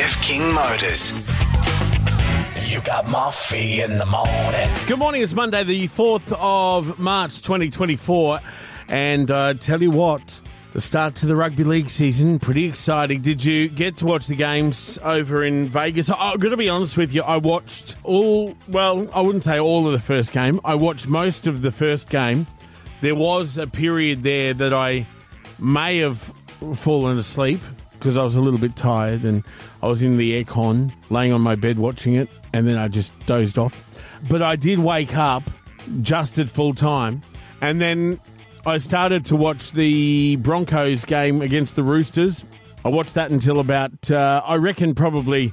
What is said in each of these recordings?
Jeff King Motors. You got Moffee in the morning. Good morning. It's Monday, the 4th of March 2024. And uh, tell you what, the start to the rugby league season, pretty exciting. Did you get to watch the games over in Vegas? I'm going to be honest with you, I watched all, well, I wouldn't say all of the first game. I watched most of the first game. There was a period there that I may have fallen asleep because I was a little bit tired and I was in the aircon, laying on my bed watching it, and then I just dozed off. But I did wake up just at full time, and then I started to watch the Broncos game against the Roosters. I watched that until about, uh, I reckon, probably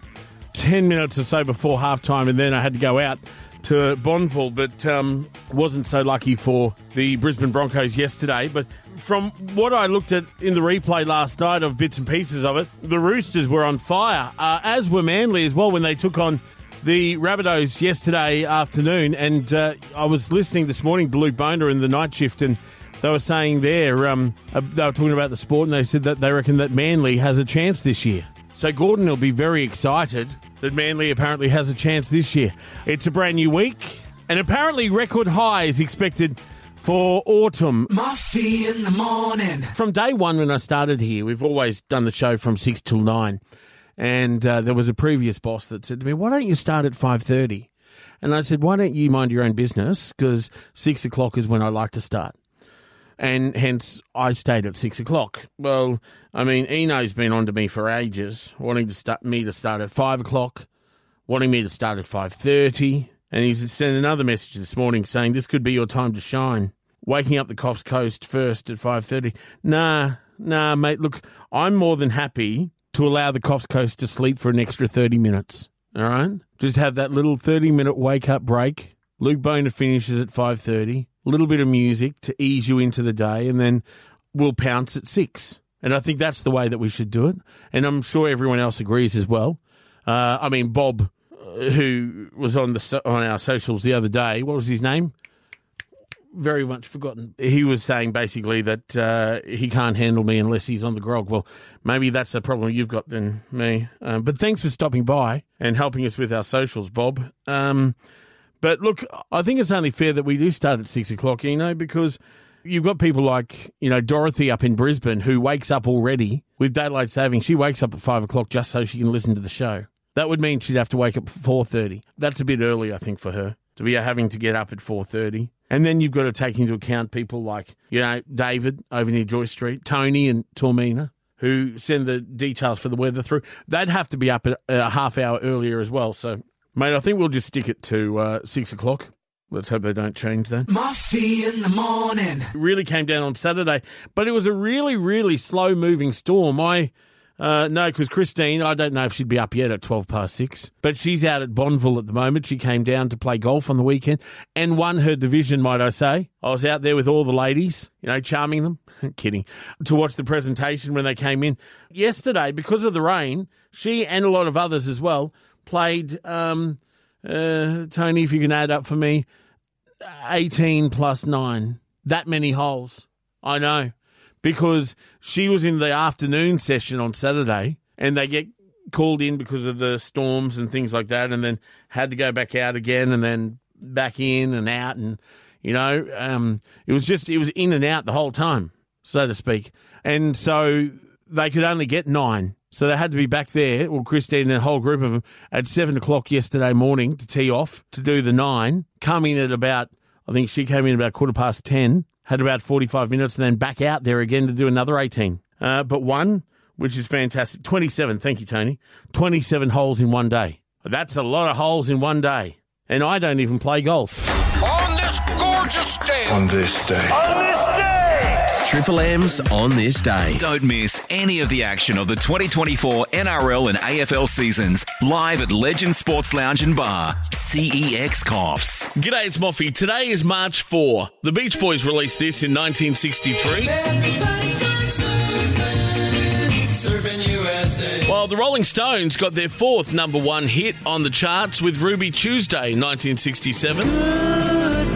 10 minutes or so before halftime, and then I had to go out to Bonville, but um, wasn't so lucky for the Brisbane Broncos yesterday. But from what I looked at in the replay last night of bits and pieces of it, the Roosters were on fire, uh, as were Manly as well when they took on the Rabbitohs yesterday afternoon. And uh, I was listening this morning to Luke Boner in the night shift, and they were saying there, um, uh, they were talking about the sport, and they said that they reckon that Manly has a chance this year. So Gordon will be very excited that Manly apparently has a chance this year. It's a brand new week, and apparently record high is expected for autumn. Moffee in the morning. From day one when I started here, we've always done the show from six till nine, and uh, there was a previous boss that said to me, "Why don't you start at five 30? And I said, "Why don't you mind your own business? Because six o'clock is when I like to start." And hence I stayed at six o'clock. Well, I mean, Eno's been on to me for ages, wanting to start me to start at five o'clock, wanting me to start at five thirty, and he's sent another message this morning saying this could be your time to shine. Waking up the Coffs Coast first at five thirty. Nah, nah, mate. Look, I'm more than happy to allow the Coffs Coast to sleep for an extra thirty minutes. All right, just have that little thirty minute wake up break. Luke Boner finishes at five thirty little bit of music to ease you into the day, and then we'll pounce at six. And I think that's the way that we should do it. And I'm sure everyone else agrees as well. Uh, I mean, Bob, uh, who was on the on our socials the other day, what was his name? Very much forgotten. He was saying basically that uh, he can't handle me unless he's on the grog. Well, maybe that's a problem you've got than me. Um, but thanks for stopping by and helping us with our socials, Bob. Um, but look, I think it's only fair that we do start at six o'clock, you know, because you've got people like, you know, Dorothy up in Brisbane who wakes up already with daylight saving. She wakes up at five o'clock just so she can listen to the show. That would mean she'd have to wake up at four thirty. That's a bit early, I think, for her to be having to get up at four thirty. And then you've got to take into account people like, you know, David over near Joy Street, Tony and Toormina, who send the details for the weather through. They'd have to be up a half hour earlier as well. So Mate, I think we'll just stick it to uh, six o'clock. Let's hope they don't change that. Moffee in the morning. It really came down on Saturday, but it was a really, really slow moving storm. I. Uh, no, because Christine, I don't know if she'd be up yet at 12 past six, but she's out at Bonville at the moment. She came down to play golf on the weekend and won her division, might I say. I was out there with all the ladies, you know, charming them. Kidding. To watch the presentation when they came in. Yesterday, because of the rain, she and a lot of others as well played, um, uh, Tony, if you can add up for me, 18 plus 9. That many holes. I know. Because she was in the afternoon session on Saturday and they get called in because of the storms and things like that and then had to go back out again and then back in and out and you know um, it was just it was in and out the whole time so to speak and so they could only get nine so they had to be back there, well, Christine and a whole group of them, at seven o'clock yesterday morning to tee off to do the nine. Coming in at about, I think she came in about quarter past 10, had about 45 minutes, and then back out there again to do another 18. Uh, but one, which is fantastic, 27, thank you, Tony, 27 holes in one day. That's a lot of holes in one day. And I don't even play golf. On this gorgeous day. On this day. On this day. Triple M's on this day. Don't miss any of the action of the 2024 NRL and AFL seasons live at Legend Sports Lounge and Bar, CEX Coffs. G'day, it's Moffee. Today is March 4. The Beach Boys released this in 1963. While the Rolling Stones got their fourth number one hit on the charts with Ruby Tuesday 1967.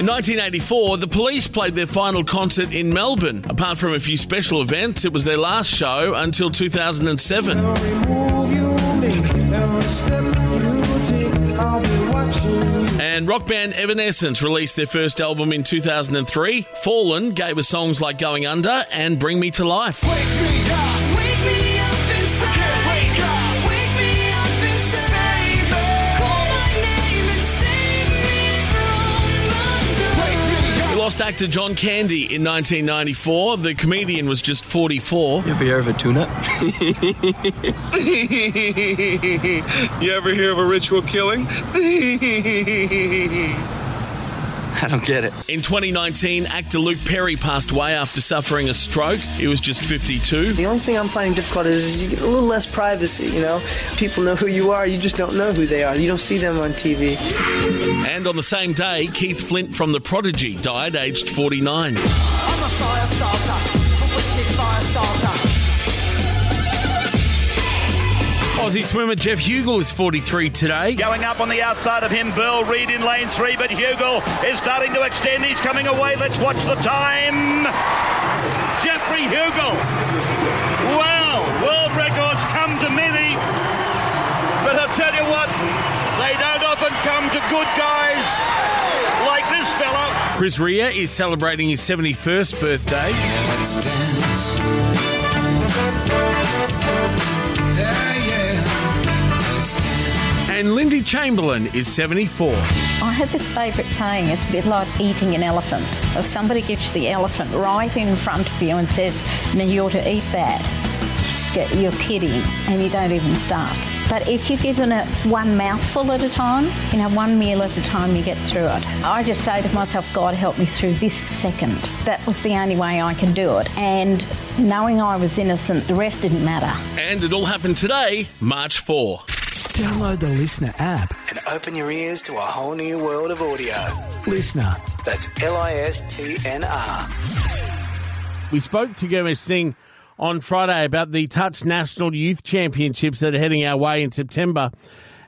In 1984, the police played their final concert in Melbourne. Apart from a few special events, it was their last show until 2007. Every move you make, every step you take, I'll be watching you. And rock band Evanescence released their first album in 2003. Fallen gave us songs like Going Under and Bring Me to Life. Lost actor John Candy in 1994. The comedian was just 44. You ever hear of a tuna? you ever hear of a ritual killing? I don't get it. In 2019, actor Luke Perry passed away after suffering a stroke. He was just 52. The only thing I'm finding difficult is you get a little less privacy, you know? People know who you are, you just don't know who they are. You don't see them on TV. And on the same day, Keith Flint from The Prodigy died aged 49. Aussie swimmer Geoff Huegill is 43 today. Going up on the outside of him, Bill Reed in lane three, but Huegill is starting to extend. He's coming away. Let's watch the time. Geoffrey Huegill. Well, world records come to many, but I'll tell you what, they don't often come to good guys like this fella. Chris Rea is celebrating his 71st birthday. Let's dance. Yeah, yeah. And Lindy Chamberlain is 74. I have this favourite saying, it's a bit like eating an elephant. If somebody gives you the elephant right in front of you and says, now you ought to eat that, just get- you're kidding and you don't even start. But if you're given it one mouthful at a time, you know, one meal at a time, you get through it. I just say to myself, God help me through this second. That was the only way I can do it. And knowing I was innocent, the rest didn't matter. And it all happened today, March 4. Download the LiSTNR app. And open your ears to a whole new world of audio. LiSTNR. That's L I S T N R. We spoke to Gurmesh Singh on Friday about the Touch National Youth Championships that are heading our way in September.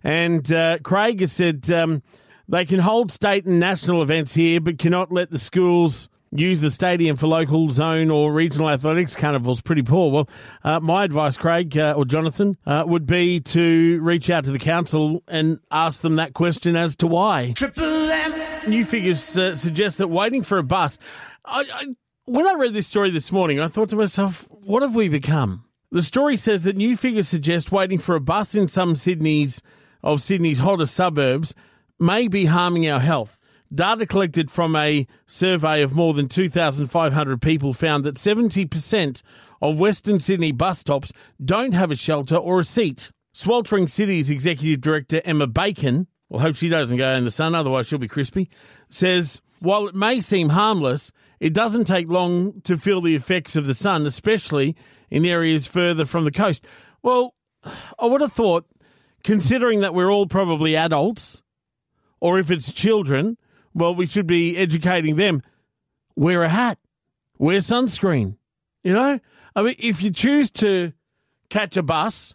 And uh, Craig has said um, they can hold state and national events here, but cannot let the schools use the stadium for local zone or regional athletics carnivals. Pretty poor. Well, uh, my advice, Craig uh, or Jonathan, uh, would be to reach out to the council and ask them that question as to why. Triple M. New figures uh, suggest that waiting for a bus. I, I, when I read this story this morning, I thought to myself, what have we become? The story says that new figures suggest waiting for a bus in some Sydney's of Sydney's hottest suburbs may be harming our health. Data collected from a survey of more than 2,500 people found that 70% of Western Sydney bus stops don't have a shelter or a seat. Sweltering Cities' executive director Emma Bacon, well, hope she doesn't go in the sun, otherwise she'll be crispy, says while it may seem harmless, it doesn't take long to feel the effects of the sun, especially in areas further from the coast. Well, I would have thought, considering that we're all probably adults, or if it's children, well, we should be educating them. Wear a hat, wear sunscreen. You know, I mean, if you choose to catch a bus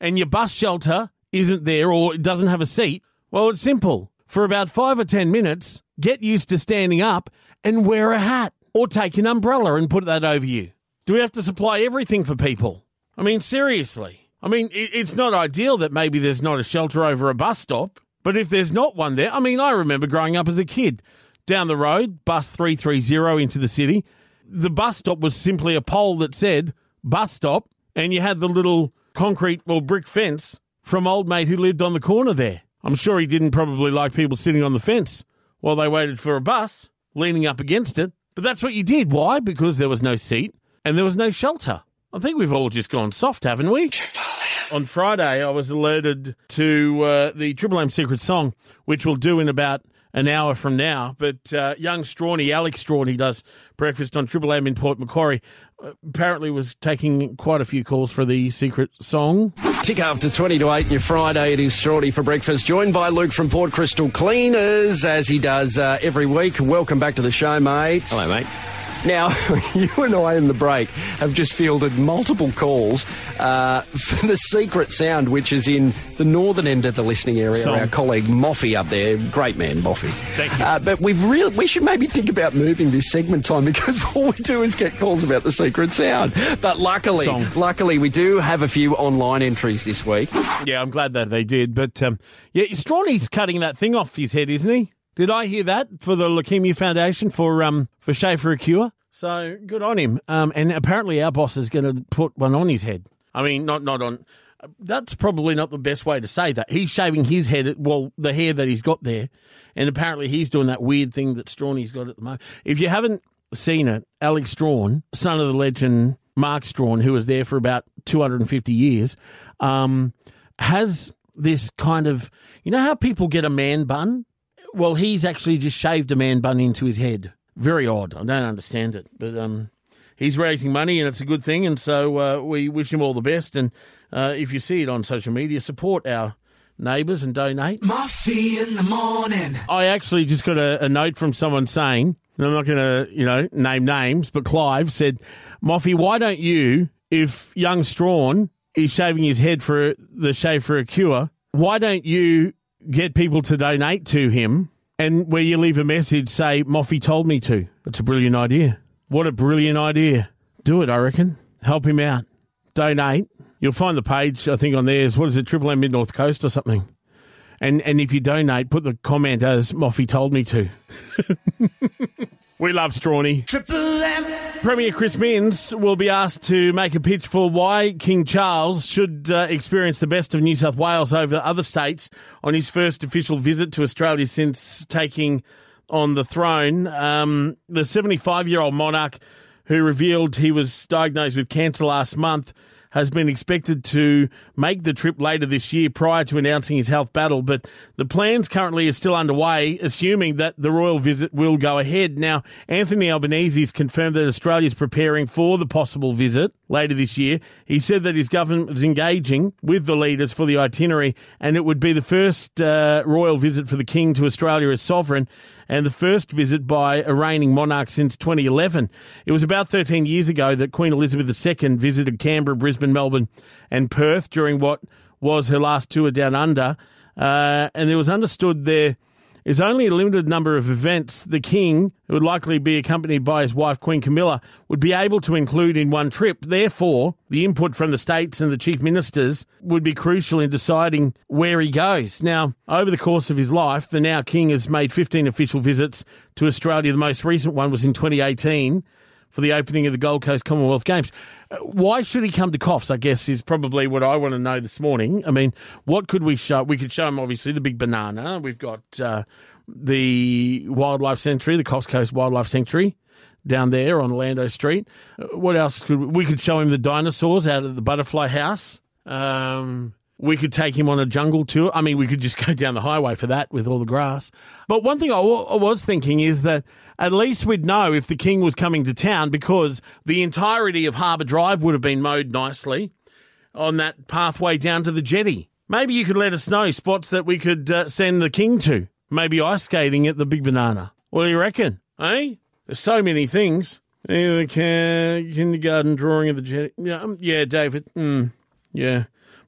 and your bus shelter isn't there or it doesn't have a seat, well, it's simple. For about five or ten minutes, get used to standing up and wear a hat or take an umbrella and put that over you. Do we have to supply everything for people? I mean, seriously. I mean, it's not ideal that maybe there's not a shelter over a bus stop, but if there's not one there, I mean, I remember growing up as a kid. Down the road, bus 330 into the city, the bus stop was simply a pole that said bus stop, and you had the little concrete or brick fence from old mate who lived on the corner there. I'm sure he didn't probably like people sitting on the fence while they waited for a bus, leaning up against it. But that's what you did. Why? Because there was no seat and there was no shelter. I think we've all just gone soft, haven't we? On Friday, I was alerted to uh, the Triple M Secret Song, which we'll do in about an hour from now. But uh, young Strawny, Alex Strawny, does breakfast on Triple M in Port Macquarie. Uh, apparently, was taking quite a few calls for the secret song. Tick after 20 to 8 on your Friday. It is Strawny for breakfast, joined by Luke from Port Crystal Cleaners, as he does uh, every week. Welcome back to the show, mate. Hello, mate. Now, you and I in the break have just fielded multiple calls uh, for the secret sound, which is in the northern end of the listening area. Song. Our colleague Moffee up there, great man, Moffee. Thank you. Uh, but we've really, we should maybe think about moving this segment time because all we do is get calls about the secret sound. But luckily, Song. luckily, we do have a few online entries this week. Yeah, I'm glad that they did. But um, yeah, Strawny's cutting that thing off his head, isn't he? Did I hear that for the Leukemia Foundation for um for Shave for a cure? So good on him. Um, and apparently our boss is going to put one on his head. I mean, not not on. That's probably not the best way to say that. He's shaving his head, well, the hair that he's got there, and apparently he's doing that weird thing that Strawny's got at the moment. If you haven't seen it, Alex Strawn, son of the legend Mark Strawn, who was there for about 250 years, um, has this kind of, you know how people get a man bun? Well, he's actually just shaved a man bun into his head. Very odd. I don't understand it, but um, he's raising money and it's a good thing, and so uh, we wish him all the best. And uh, if you see it on social media, support our neighbours and donate. Moffee in the morning. I actually just got a, a note from someone saying, and I'm not going to, you know, name names, but Clive said, Moffee, why don't you, if young Strawn is shaving his head for the shave for a cure, why don't you get people to donate to him and where you leave a message, say, Moffee told me to? That's a brilliant idea. What a brilliant idea. Do it, I reckon. Help him out. Donate. You'll find the page, I think, on there is, what is it, Triple M Mid North Coast or something? And and if you donate, put the comment as Moffee told me to. we love Strawny. Premier Chris Minns will be asked to make a pitch for why King Charles should uh, experience the best of New South Wales over other states on his first official visit to Australia since taking on the throne. Um, the 75 year old monarch who revealed he was diagnosed with cancer last month has been expected to make the trip later this year prior to announcing his health battle, but the plans currently are still underway, assuming that the royal visit will go ahead. Now, Anthony Albanese has confirmed that Australia is preparing for the possible visit later this year. He said that his government was engaging with the leaders for the itinerary, and it would be the first uh, royal visit for the king to Australia as sovereign and the first visit by a reigning monarch since 2011. It was about 13 years ago that Queen Elizabeth II visited Canberra, Brisbane, Melbourne, and Perth during what was her last tour down under. Uh, and it was understood there is only a limited number of events the King, who would likely be accompanied by his wife Queen Camilla, would be able to include in one trip. Therefore, the input from the states and the chief ministers would be crucial in deciding where he goes. Now, over the course of his life, the now King has made 15 official visits to Australia. The most recent one was in 2018 for the opening of the Gold Coast Commonwealth Games. Uh, Why should he come to Coffs? I guess is probably what I want to know this morning. I mean, what could we show? We could show him obviously the big banana. We've got uh, the wildlife sanctuary, the Coffs Coast Wildlife Sanctuary. Down there on Lando Street. Uh, What else could we, we could show him the dinosaurs out at the Butterfly House? Um, we could take him on a jungle tour. I mean, we could just go down the highway for that with all the grass. But one thing I was thinking is that at least we'd know if the king was coming to town because the entirety of Harbour Drive would have been mowed nicely on that pathway down to the jetty. Maybe you could let us know spots that we could uh, send the king to. Maybe ice skating at the Big Banana. What do you reckon? Eh? There's so many things. Yeah, the kindergarten drawing of the jetty. Yeah, um, yeah David. Mm, yeah.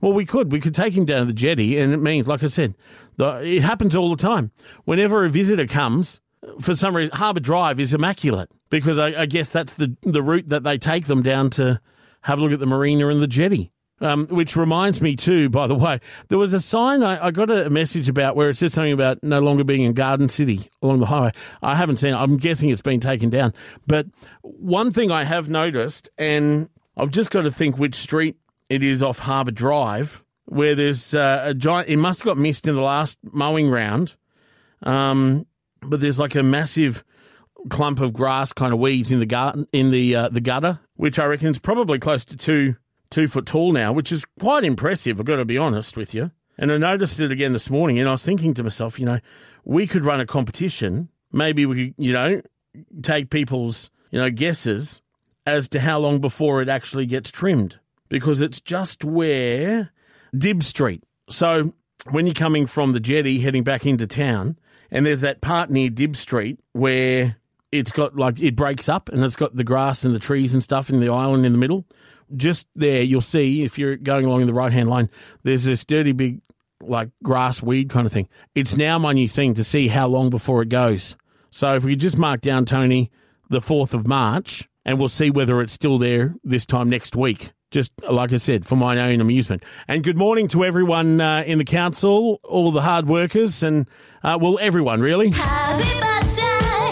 Well, we could. We could take him down to the jetty, and it means, like I said, the, it happens all the time. Whenever a visitor comes, for some reason, Harbour Drive is immaculate because I, I guess that's the the route that they take them down to have a look at the marina and the jetty. Um, which reminds me too, by the way, there was a sign I, I got a message about where it said something about no longer being in Garden City along the highway. I haven't seen it. I'm guessing it's been taken down. But one thing I have noticed, and I've just got to think which street it is off Harbour Drive, where there's uh, a giant. It must have got missed in the last mowing round, um, but there's like a massive clump of grass, kind of weeds in the garden in the uh, the gutter, which I reckon is probably close to two two foot tall now, which is quite impressive. I've got to be honest with you. And I noticed it again this morning, and I was thinking to myself, you know, we could run a competition. Maybe we could, you know, take people's, you know, guesses as to how long before it actually gets trimmed, because it's just where Dib Street. So when you're coming from the jetty heading back into town, and there's that part near Dib Street where it's got like it breaks up and it's got the grass and the trees and stuff in the island in the middle. Just there, you'll see if you're going along in the right hand line, there's this dirty big like grass weed kind of thing. It's now my new thing to see how long before it goes. So if we could just mark down Tony the fourth of March, and we'll see whether it's still there this time next week. Just like I said, for my own amusement. And good morning to everyone uh, in the council, all the hard workers, and uh, well, everyone really. Happy birthday,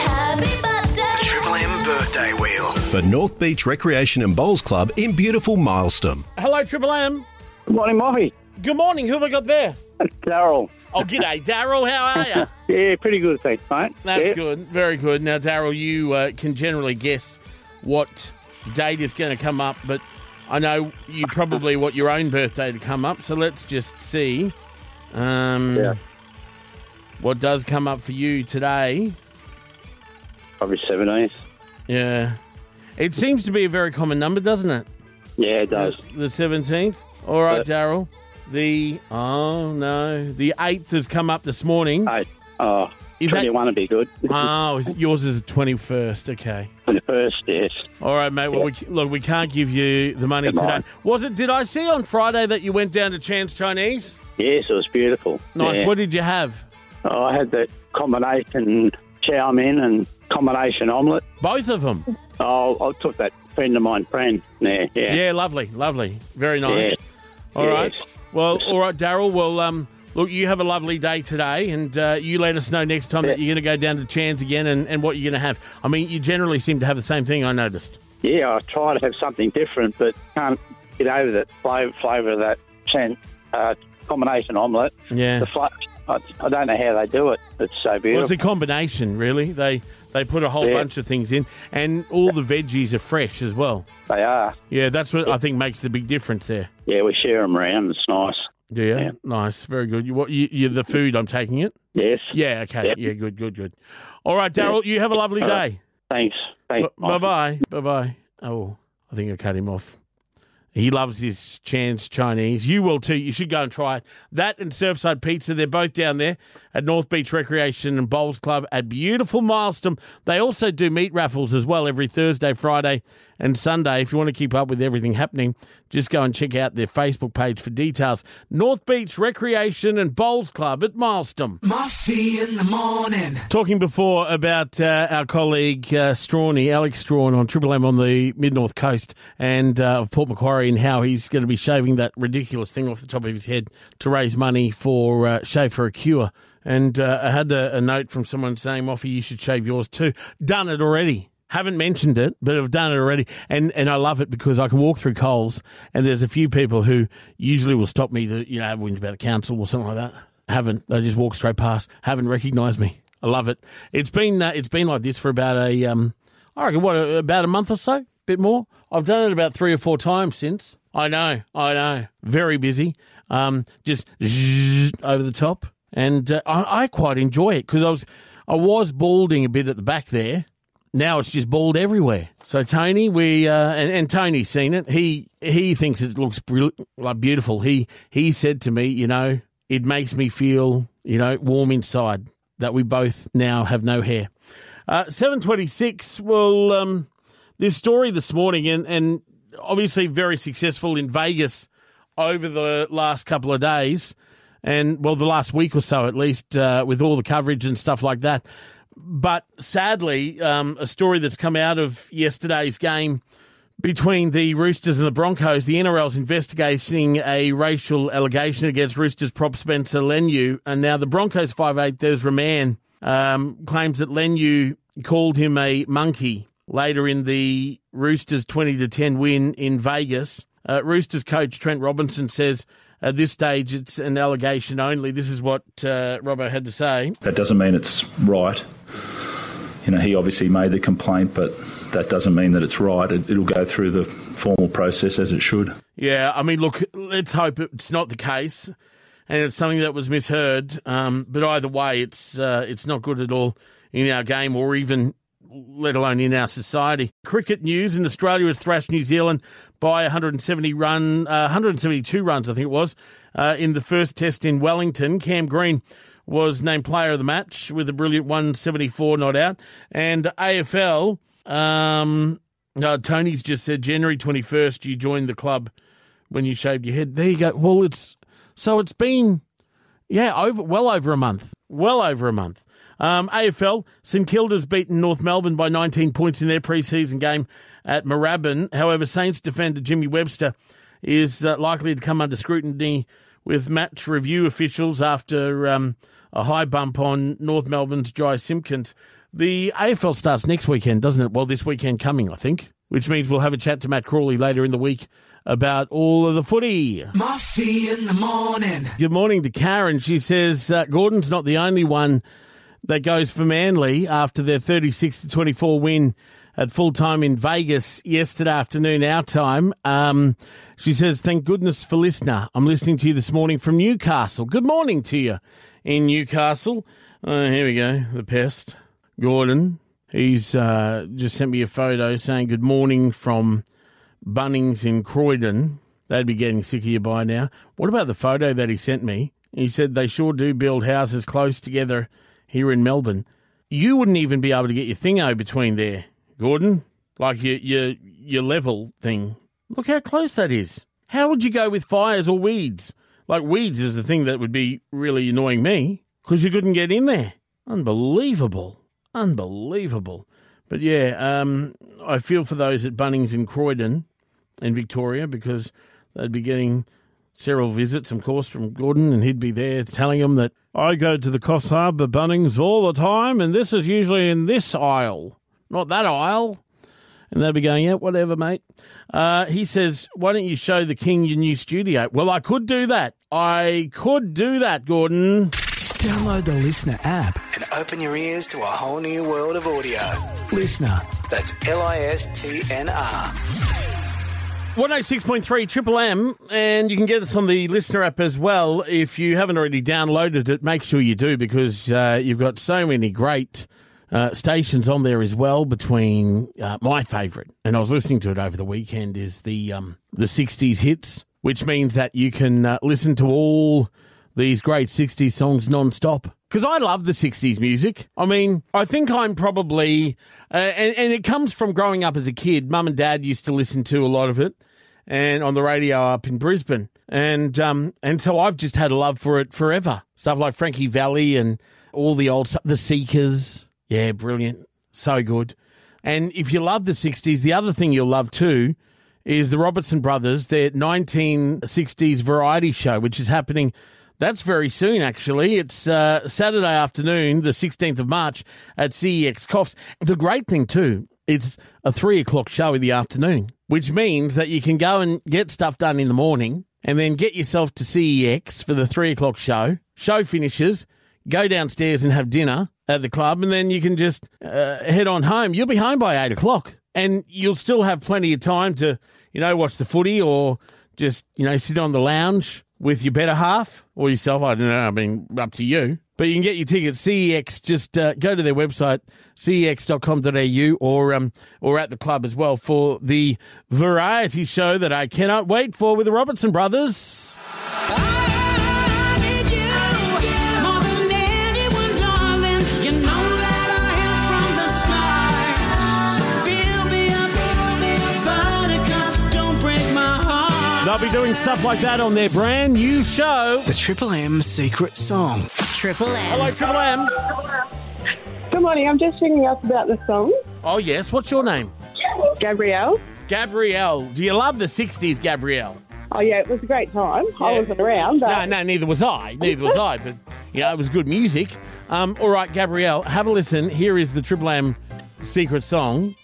happy birthday. Triple M birthday wheel for North Beach Recreation and Bowls Club in beautiful Mylestom. Hello, Triple M. Good morning, Moffee. Good morning. Who have I got there? It's Daryl. Oh, g'day, Daryl. How are you? Yeah, pretty good, thanks, mate. That's Yeah. good. Very good. Now, Daryl, you uh, can generally guess what date is going to come up, but I know you probably want your own birthday to come up, so let's just see um, Yeah. what does come up for you today. Probably 17th. Yeah. It seems to be a very common number, doesn't it? Yeah, it does. The 17th. All right, Yeah. Daryl. The, oh no, the 8th has come up this morning. Eight. Oh, Is that- 21 would be good. Oh, is- yours is the 21st. Okay. the first, yes. All right, mate. Well, we, look, we can't give you the money Come today. Was it? Did I see on Friday that you went down to Chan's Chinese? Yes, it was beautiful. Nice. Yeah. What did you have? Oh, I had the combination chow mein and combination omelette. Both of them. Oh, I took that friend of mine, friend. there. Yeah. Yeah, lovely, lovely, very nice. Yeah. All right. Yes. Well, all right, Daryl. Well, um, look, you have a lovely day today, and uh, you let us know next time that you're going to go down to Chan's again, and, and what you're going to have. I mean, you generally seem to have the same thing. I noticed. Yeah, I try to have something different, but can't get over that flavour, flavour of that chan, uh, combination omelette. Yeah. The fla- I, I don't know how they do it. It's so Well, beautiful. it's a combination, really. They they put a whole Yeah. bunch of things in, and all the veggies are fresh as well. they are. Yeah, that's what I think makes the big difference there. Yeah, we share them around. It's nice. Yeah, Yeah. nice, very good. You, what you, you the food? I'm taking it. Yes. Yeah, okay. Yep. Yeah, good, good, good. All right, Daryl. You have a lovely All right. day. Thanks. Thanks. Bye bye. Bye bye. Oh, I think I cut him off. He loves his Chan's Chinese. You will too. You should go and try it. That and Surfside Pizza, they're both down there at North Beach Recreation and Bowls Club at beautiful Mylestom. They also do meat raffles as well every Thursday, Friday, and Sunday. If you want to keep up with everything happening, just go and check out their Facebook page for details. North Beach Recreation and Bowls Club at Mylestom. Moffee in the morning. Talking before about uh, our colleague uh, Strawny, Alex Strawn on Triple M on the Mid North Coast and uh, of Port Macquarie, and how he's going to be shaving that ridiculous thing off the top of his head to raise money for uh, Shave for a Cure. And uh, I had a, a note from someone saying, Moffee, you should shave yours too. Done it already. Haven't mentioned it, but I've done it already. And and I love it because I can walk through Coles and there's a few people who usually will stop me to, you know, whinge about the council or something like that. Haven't. They just walk straight past. Haven't recognised me. I love it. It's been uh, it's been like this for about a um, I reckon what about a month or so, bit more. I've done it about three or four times since. I know, I know. Very busy. Um, just over the top, and uh, I, I quite enjoy it because I was I was balding a bit at the back there. Now it's just bald everywhere. So Tony, we uh, and, and Tony's seen it. He he thinks it looks like beautiful. He he said to me, you know, it makes me feel you know warm inside that we both now have no hair. Uh, Seven twenty six. Well, um, this story this morning, and and obviously very successful in Vegas over the last couple of days, and well, the last week or so at least, uh, with all the coverage and stuff like that. But sadly, um, a story that's come out of yesterday's game between the Roosters and the Broncos, the NRL's investigating a racial allegation against Roosters prop Spencer Leniu, and now the Broncos five eight Ezra Mam um, claims that Leniu called him a monkey later in the Roosters twenty to ten win in Vegas. Uh, Roosters coach Trent Robinson says. At this stage, it's an allegation only. This is what uh, Robbo had to say. That doesn't mean it's right. You know, he obviously made the complaint, but that doesn't mean that it's right. It, it'll go through the formal process as it should. Yeah, I mean, look, let's hope it's not the case, and it's something that was misheard. Um, but either way, it's uh, it's not good at all in our game, or even let alone in our society. Cricket news in Australia has thrashed New Zealand by 170 run, uh, 172 runs, I think it was, uh, in the first test in Wellington. Cam Green was named player of the match with a brilliant 174 not out. And AFL, um, no, Tony's just said January 21st you joined the club when you shaved your head. There you go. Well, it's so it's been yeah over well over a month, well over a month. Um, AFL St Kilda's beaten North Melbourne by 19 points in their pre-season game at Moorabbin. However, Saints defender Jimmy Webster is uh, likely to come under scrutiny with match review officials after um, a high bump on North Melbourne's Jy Simpkins. The AFL starts next weekend, doesn't it? Well, this weekend coming, I think, which means we'll have a chat to Matt Crawley later in the week about all of the footy. Moffee in the morning. Good morning to Karen. She says uh, Gordon's not the only one that goes for Manly after their 36 to 24 win at full time in Vegas yesterday afternoon, our time. Um, she says, Thank goodness for LiSTNR. I'm listening to you this morning from Newcastle. Good morning to you in Newcastle. Uh, here we go, the pest. Gordon. He's uh, just sent me a photo saying good morning from Bunnings in Croydon. They'd be getting sick of you by now. What about the photo that he sent me? He said they sure do build houses close together here in Melbourne. You wouldn't even be able to get your thingo between there, Gordon. Like your your your level thing. Look how close that is. How would you go with fires or weeds? Like weeds is the thing that would be really annoying me because you couldn't get in there. Unbelievable, unbelievable. But yeah, um, I feel for those at Bunnings in Croydon, in Victoria, because they'd be getting several visits, of course, from Gordon, and he'd be there telling them that I go to the Coffs Harbour Bunnings all the time, and this is usually in this aisle, not that aisle. And they'd be going, yeah, whatever, mate. Uh, he says, why don't you show the king your new studio? Well, I could do that. I could do that, Gordon. Download the LiSTNR app. and open your ears to a whole new world of audio. LiSTNR. That's L I S T N R. 106.3 Triple M, and you can get us on the LiSTNR app as well. If you haven't already downloaded it, make sure you do because uh, you've got so many great uh, stations on there as well. Between uh, my favourite, and I was listening to it over the weekend, is the um, the 60s hits, which means that you can uh, listen to all these great 60s songs non-stop. Because I love the 60s music. I mean, I think I'm probably, uh, and, and it comes from growing up as a kid. Mum and dad used to listen to a lot of it and on the radio up in Brisbane. And um, and so I've just had a love for it forever. Stuff like Frankie Valli and all the old stuff, the Seekers. Yeah, brilliant. So good. And if you love the 60s, the other thing you'll love too is the Robertson Brothers, their 1960s variety show, which is happening. That's very soon, actually. It's uh, Saturday afternoon, the 16th of March at CEX Coffs. The great thing, too, it's a three o'clock show in the afternoon, which means that you can go and get stuff done in the morning and then get yourself to CEX for the three o'clock show. Show finishes, go downstairs and have dinner at the club, and then you can just uh, head on home. You'll be home by eight o'clock, and you'll still have plenty of time to, you know, watch the footy or just, you know, sit on the lounge with your better half or yourself. I don't know. I mean, up to you. But you can get your tickets. CEX, just uh, go to their website, cex.com.au, or um, or at the club as well for the variety show that I cannot wait for with the Robertson Brothers. They'll be doing stuff like that on their brand new show. The Triple M secret song. Triple M. Hello, Triple M. Good morning. I'm just ringing up about the song. Oh, yes. What's your name? Gabrielle. Gabrielle. Do you love the 60s, Gabrielle? Oh, yeah, it was a great time. I wasn't around, but No, no, neither was I. Neither was I. But, you know, it was good music. Um, all right, Gabrielle, have a listen. Here is the Triple M secret song.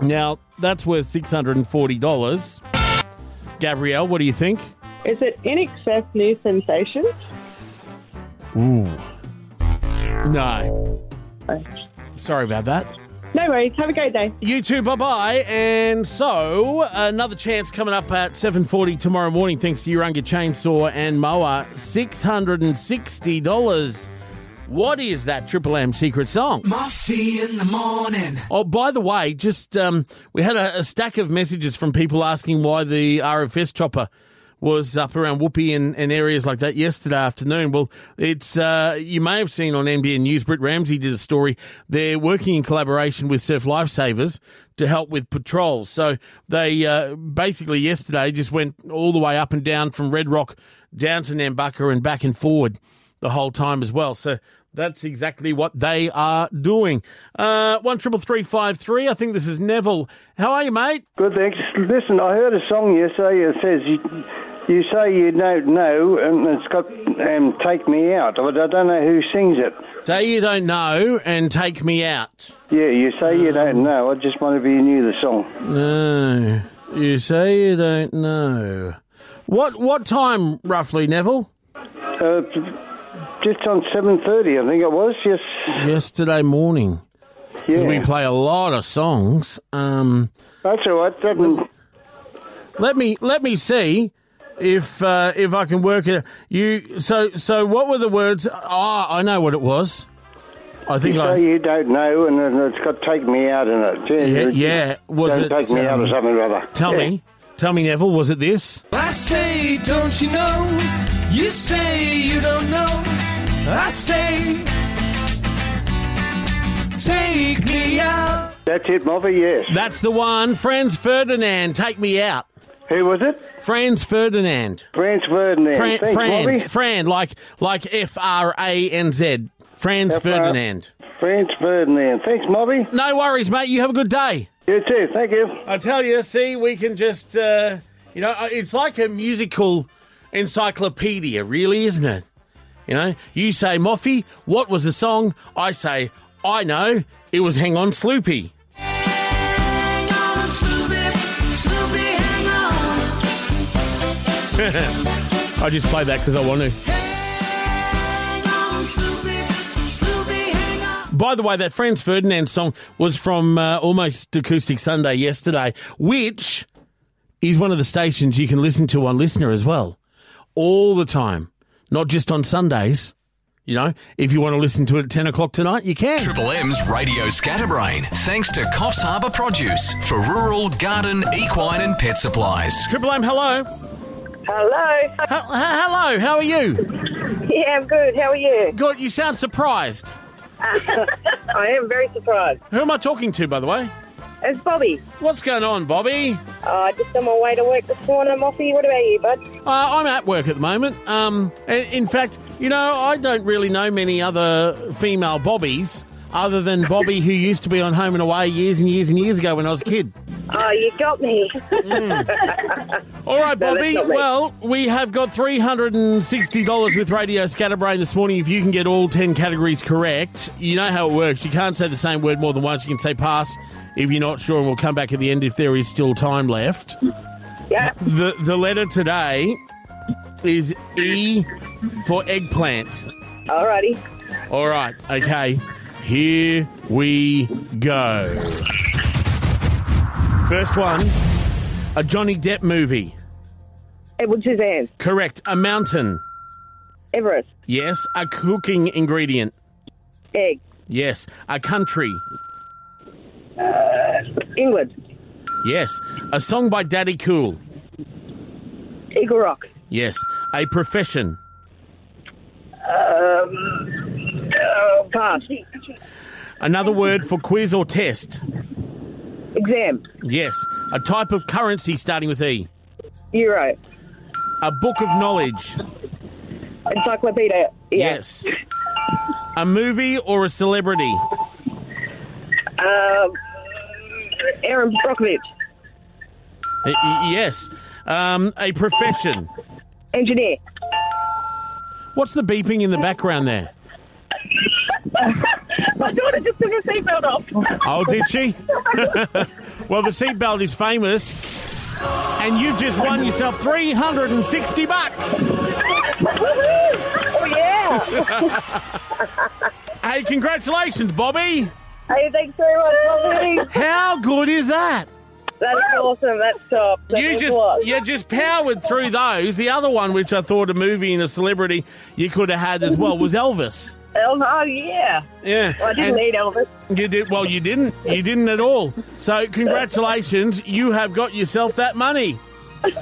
Now, that's worth $640. Gabrielle, what do you think? is it INXS New Sensations? Ooh. No. Sorry about that. No worries. Have a great day. You too. Bye bye. And so another chance coming up at seven forty tomorrow morning. Thanks to Urunga Chainsaw and Mower, six hundred and sixty dollars. What is that Triple M secret song? Moffee in the morning. Oh, by the way, just um, we had a, a stack of messages from people asking why the RFS chopper was up around Woopi and, and areas like that yesterday afternoon. Well, it's uh, you may have seen on NBN News. Britt Ramsey did a story. They're working in collaboration with Surf Lifesavers to help with patrols. So they uh, basically yesterday just went all the way up and down from Red Rock down to Nambucca and back and forward the whole time as well. So that's exactly what they are doing. Uh, one triple three five three. I think this is Neville. How are you, mate? Good, thanks. Listen, I heard a song yesterday that says you, you say you don't know, and it's got um, "Take Me Out," but I don't know who sings it. Say you don't know and take me out. Yeah, you say you don't know. I just wonder if you knew the song. No, you say you don't know. What what time roughly, Neville? Uh, just on seven thirty, I think it was. Yes. Yesterday morning. Yeah. we play a lot of songs. Um, That's all right. That, let me let me see if uh, if I can work it. You so so. What were the words? Ah, I know what it was. I think you I. you don't know, and then it's got "Take Me Out" in it. Yeah, Yeah. Was don't it? take me out or um, something or other. Tell Yeah. me, tell me, Neville. Was it this? I say, don't you know? You say you don't know. I say, take me out. That's it, Moffee. Yes. That's the one. Franz Ferdinand, take me out. Who was it? Franz Ferdinand. Franz Ferdinand. Fran, Thanks, Franz, Moffee. Fran, like like F R A N Z. Franz F R- Ferdinand. Franz Ferdinand. Thanks, Moffee. No worries, mate. You have a good day. You too. Thank you. I tell you, see, we can just, uh, you know, it's like a musical encyclopedia, really, isn't it? You know, you say, Moffee, what was the song? I say, I know, it was Hang On Sloopy. I just play that because I want to. By the way, that Franz Ferdinand song was from uh, Almost Acoustic Sunday yesterday, which is one of the stations you can listen to on LiSTNR as well, all the time, not just on Sundays. You know, if you want to listen to it at 10 o'clock tonight, you can. Triple M's Radio Scatterbrain, thanks to Coffs Harbour Produce for rural, garden, equine, and pet supplies. Triple M, hello. Hello. hello, how are you? Yeah, I'm good. How are you? Good, you sound surprised. I am very surprised. Who am I talking to, by the way? It's Bobby. What's going on, Bobby? Uh, just on my way to work this morning, Moffee. What about you, bud? Uh, I'm at work at the moment. Um, in fact, you know, I don't really know many other female Bobbies other than Bobby, who used to be on Home and Away years and years and years ago when I was a kid. Oh, you got me. Mm. All right, No, Bobby. well, we have got $360 with Radio Scatterbrain this morning. If you can get all 10 categories correct, you know how it works. You can't say the same word more than once. You can say pass if you're not sure, and we'll come back at the end if there is still time left. Yeah. The, the letter today is E for eggplant. Alrighty. All right, okay. Here we go. First one a Johnny Depp movie. Edward Suzanne. Correct. A mountain. Everest. Yes. A cooking ingredient. Egg. Yes. A country. Uh, England. Yes. A song by Daddy Cool. Eagle Rock. Yes. A profession. Um, uh, pass. Another word for quiz or test. Exam. Yes. A type of currency starting with E. Euro. A book of knowledge. Encyclopedia. Yeah. Yes. A movie or a celebrity. Um, Erin Brockovich. Y- yes. Um, a profession. Engineer. What's the beeping in the background there? My daughter just took her seatbelt off. Oh, did she? well, the seatbelt is famous, and you've just won yourself 360 bucks. oh, yeah. Hey, congratulations, Bobby. Hey, thanks very much, Bobby. How good is that? That is awesome. That's top. That You just what? you just powered through those. The other one, which I thought a movie and a celebrity you could have had as well, was Elvis. Oh, yeah. Yeah, Well, I didn't and need Elvis. You did well. You didn't. You didn't at all. So congratulations. You have got yourself that money.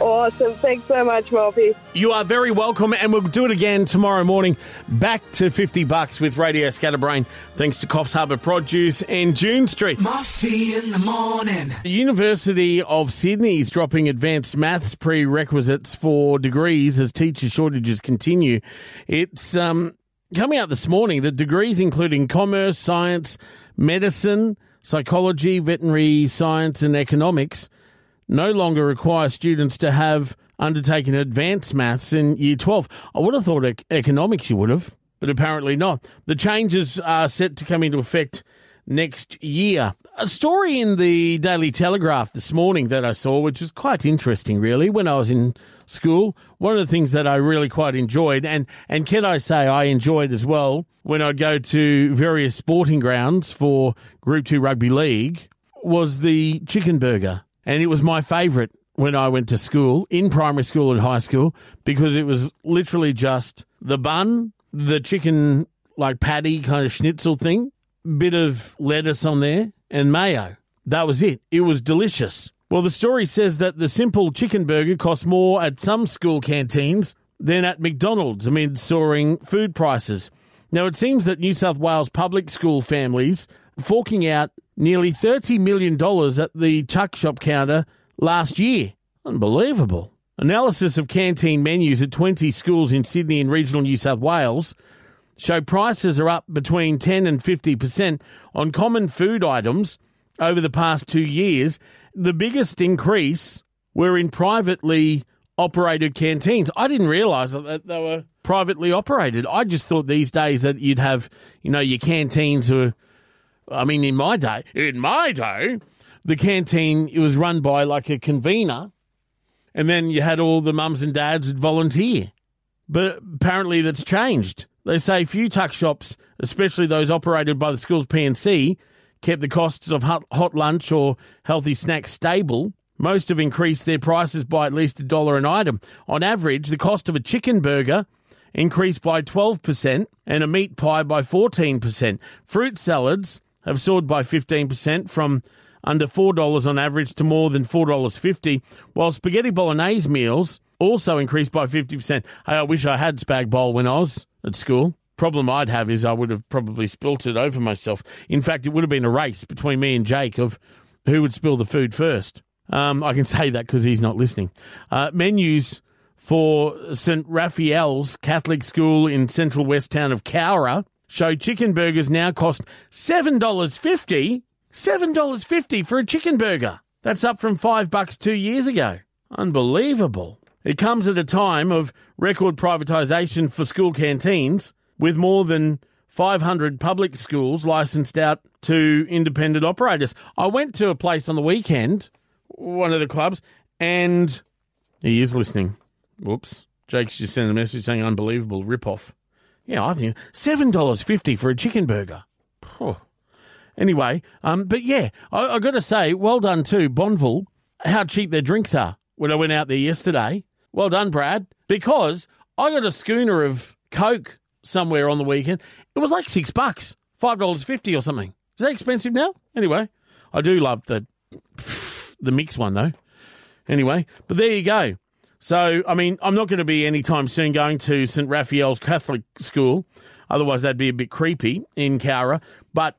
Awesome. Thanks so much, Moffee. You are very welcome, and we'll do it again tomorrow morning. Back to 50 bucks with Radio Scatterbrain, thanks to Coffs Harbour Produce and June Street. Moffee in the morning. The University of Sydney is dropping advanced maths prerequisites for degrees as teacher shortages continue. It's um, coming out this morning the degrees including commerce, science, medicine, psychology, veterinary science, and economics no longer require students to have undertaken advanced maths in year 12. I would have thought ec- economics you would have, but apparently not. The changes are set to come into effect next year. A story in the Daily Telegraph this morning that I saw, which was quite interesting, really, when I was in school. One of the things that I really quite enjoyed, and, and can I say I enjoyed as well, when I'd go to various sporting grounds for Group 2 Rugby League, was the chicken burger. And it was my favourite when I went to school, in primary school and high school, because it was literally just the bun, the chicken, like patty kind of schnitzel thing, bit of lettuce on there, and mayo. That was it. It was delicious. Well, the story says that the simple chicken burger costs more at some school canteens than at McDonald's amid soaring food prices. Now, it seems that New South Wales public school families forking out nearly $30 million at the tuck shop counter last year. Unbelievable. Analysis of canteen menus at 20 schools in Sydney and regional New South Wales show prices are up between 10 and 50% on common food items over the past two years. The biggest increase were in privately operated canteens. I didn't realise that they were privately operated. I just thought these days that you'd have, you know, your canteens were. I mean, in my day, in my day, the canteen it was run by like a convener, and then you had all the mums and dads that volunteer. But apparently that's changed. They say few tuck shops, especially those operated by the school's P&C, kept the costs of hot, lunch or healthy snacks stable. Most have increased their prices by at least a dollar an item. On average, the cost of a chicken burger increased by 12% and a meat pie by 14%. Fruit salads have soared by 15% from under $4 on average to more than $4.50, while spaghetti bolognese meals also increased by 50%. Hey, I wish I had spag when I was at school. Problem I'd have is I would have probably spilt it over myself. In fact, it would have been a race between me and Jake of who would spill the food first. Um, I can say that because he's not listening. Uh, menus for St. Raphael's Catholic School in central west town of Cowra show chicken burgers now cost $7.50. $7.50 for a chicken burger. That's up from five bucks two years ago. Unbelievable. It comes at a time of record privatisation for school canteens, with more than 500 public schools licensed out to independent operators. I went to a place on the weekend, one of the clubs, and he is listening. Whoops. Jake's just sent a message saying unbelievable rip-off. Yeah, I think $7.50 for a chicken burger. Oh. Anyway, um, but yeah, I, I got to say, well done too, Bonville, how cheap their drinks are when I went out there yesterday. Well done, Brad, because I got a schooner of Coke somewhere on the weekend. It was like six bucks, five dollars fifty or something. Is that expensive now? Anyway, I do love the the mix one though. Anyway, but there you go. So, I mean, I'm not going to be anytime soon going to St. Raphael's Catholic School. Otherwise, that'd be a bit creepy in Cowra. But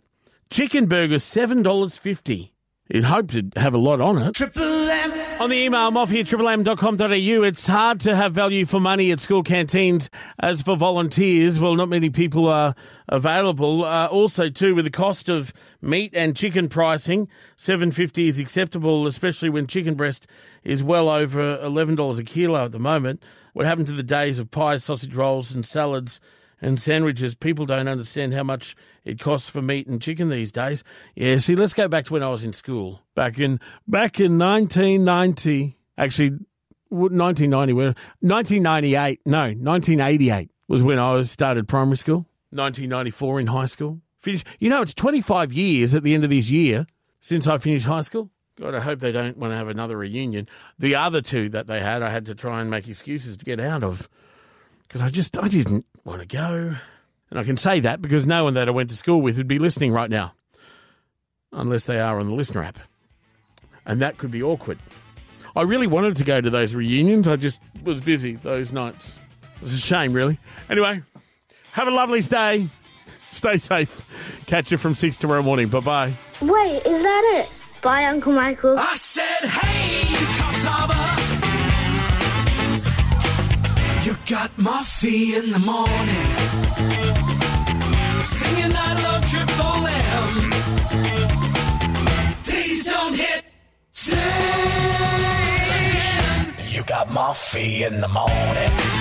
chicken burgers, $7.50. You'd hope to have a lot on it. Triple M. On the email, off here, triplem.com.au. It's hard to have value for money at school canteens as for volunteers. Well, not many people are available. Uh, also, too, with the cost of meat and chicken pricing, seven fifty is acceptable, especially when chicken breast is well over $11 a kilo at the moment. What happened to the days of pies, sausage rolls, and salads and sandwiches? People don't understand how much it costs for meat and chicken these days. Yeah, see, let's go back to when I was in school. Back in back in 1990, actually, 1990, where 1998, no, 1988 was when I started primary school. 1994 in high school. Finished. You know, it's 25 years at the end of this year since I finished high school. God, I hope they don't want to have another reunion. The other two that they had, I had to try and make excuses to get out of because I just I didn't want to go. And I can say that because no one that I went to school with would be listening right now, unless they are on the LiSTNR app, and that could be awkward. I really wanted to go to those reunions. I just was busy those nights. It's a shame, really. Anyway, have a lovely day. Stay safe. Catch you from 6 tomorrow morning. Bye bye. Wait, is that it? Bye, Uncle Michael. I said, hey, got Moffee in the morning. Singing I love Triple M. Please don't hit stay. You got Moffee in the morning.